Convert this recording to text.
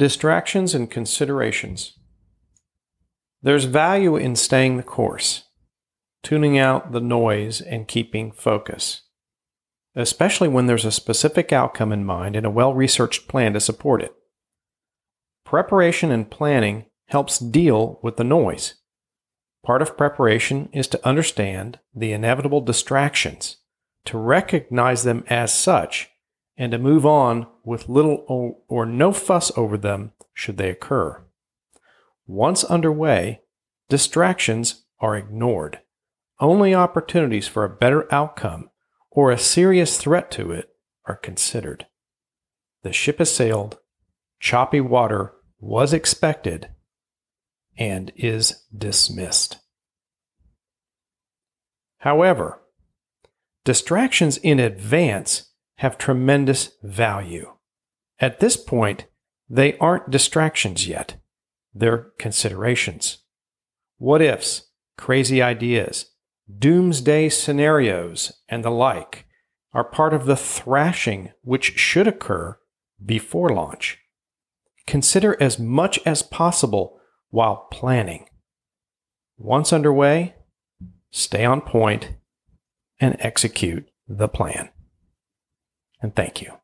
Distractions and considerations. There's value in staying the course, tuning out the noise and keeping focus, especially when there's a specific outcome in mind and a well researched plan to support it. Preparation and planning helps deal with the noise. Part of preparation is to understand the inevitable distractions, to recognize them as such, and to move on with little or no fuss over them should they occur. Once underway, distractions are ignored. Only opportunities for a better outcome or a serious threat to it are considered. The ship has sailed, choppy water was expected, and is dismissed. However, distractions in advance have tremendous value. At this point, they aren't distractions yet, they're considerations. What ifs, crazy ideas, doomsday scenarios, and the like are part of the thrashing which should occur before launch. Consider as much as possible while planning. Once underway, stay on point and execute the plan. And thank you.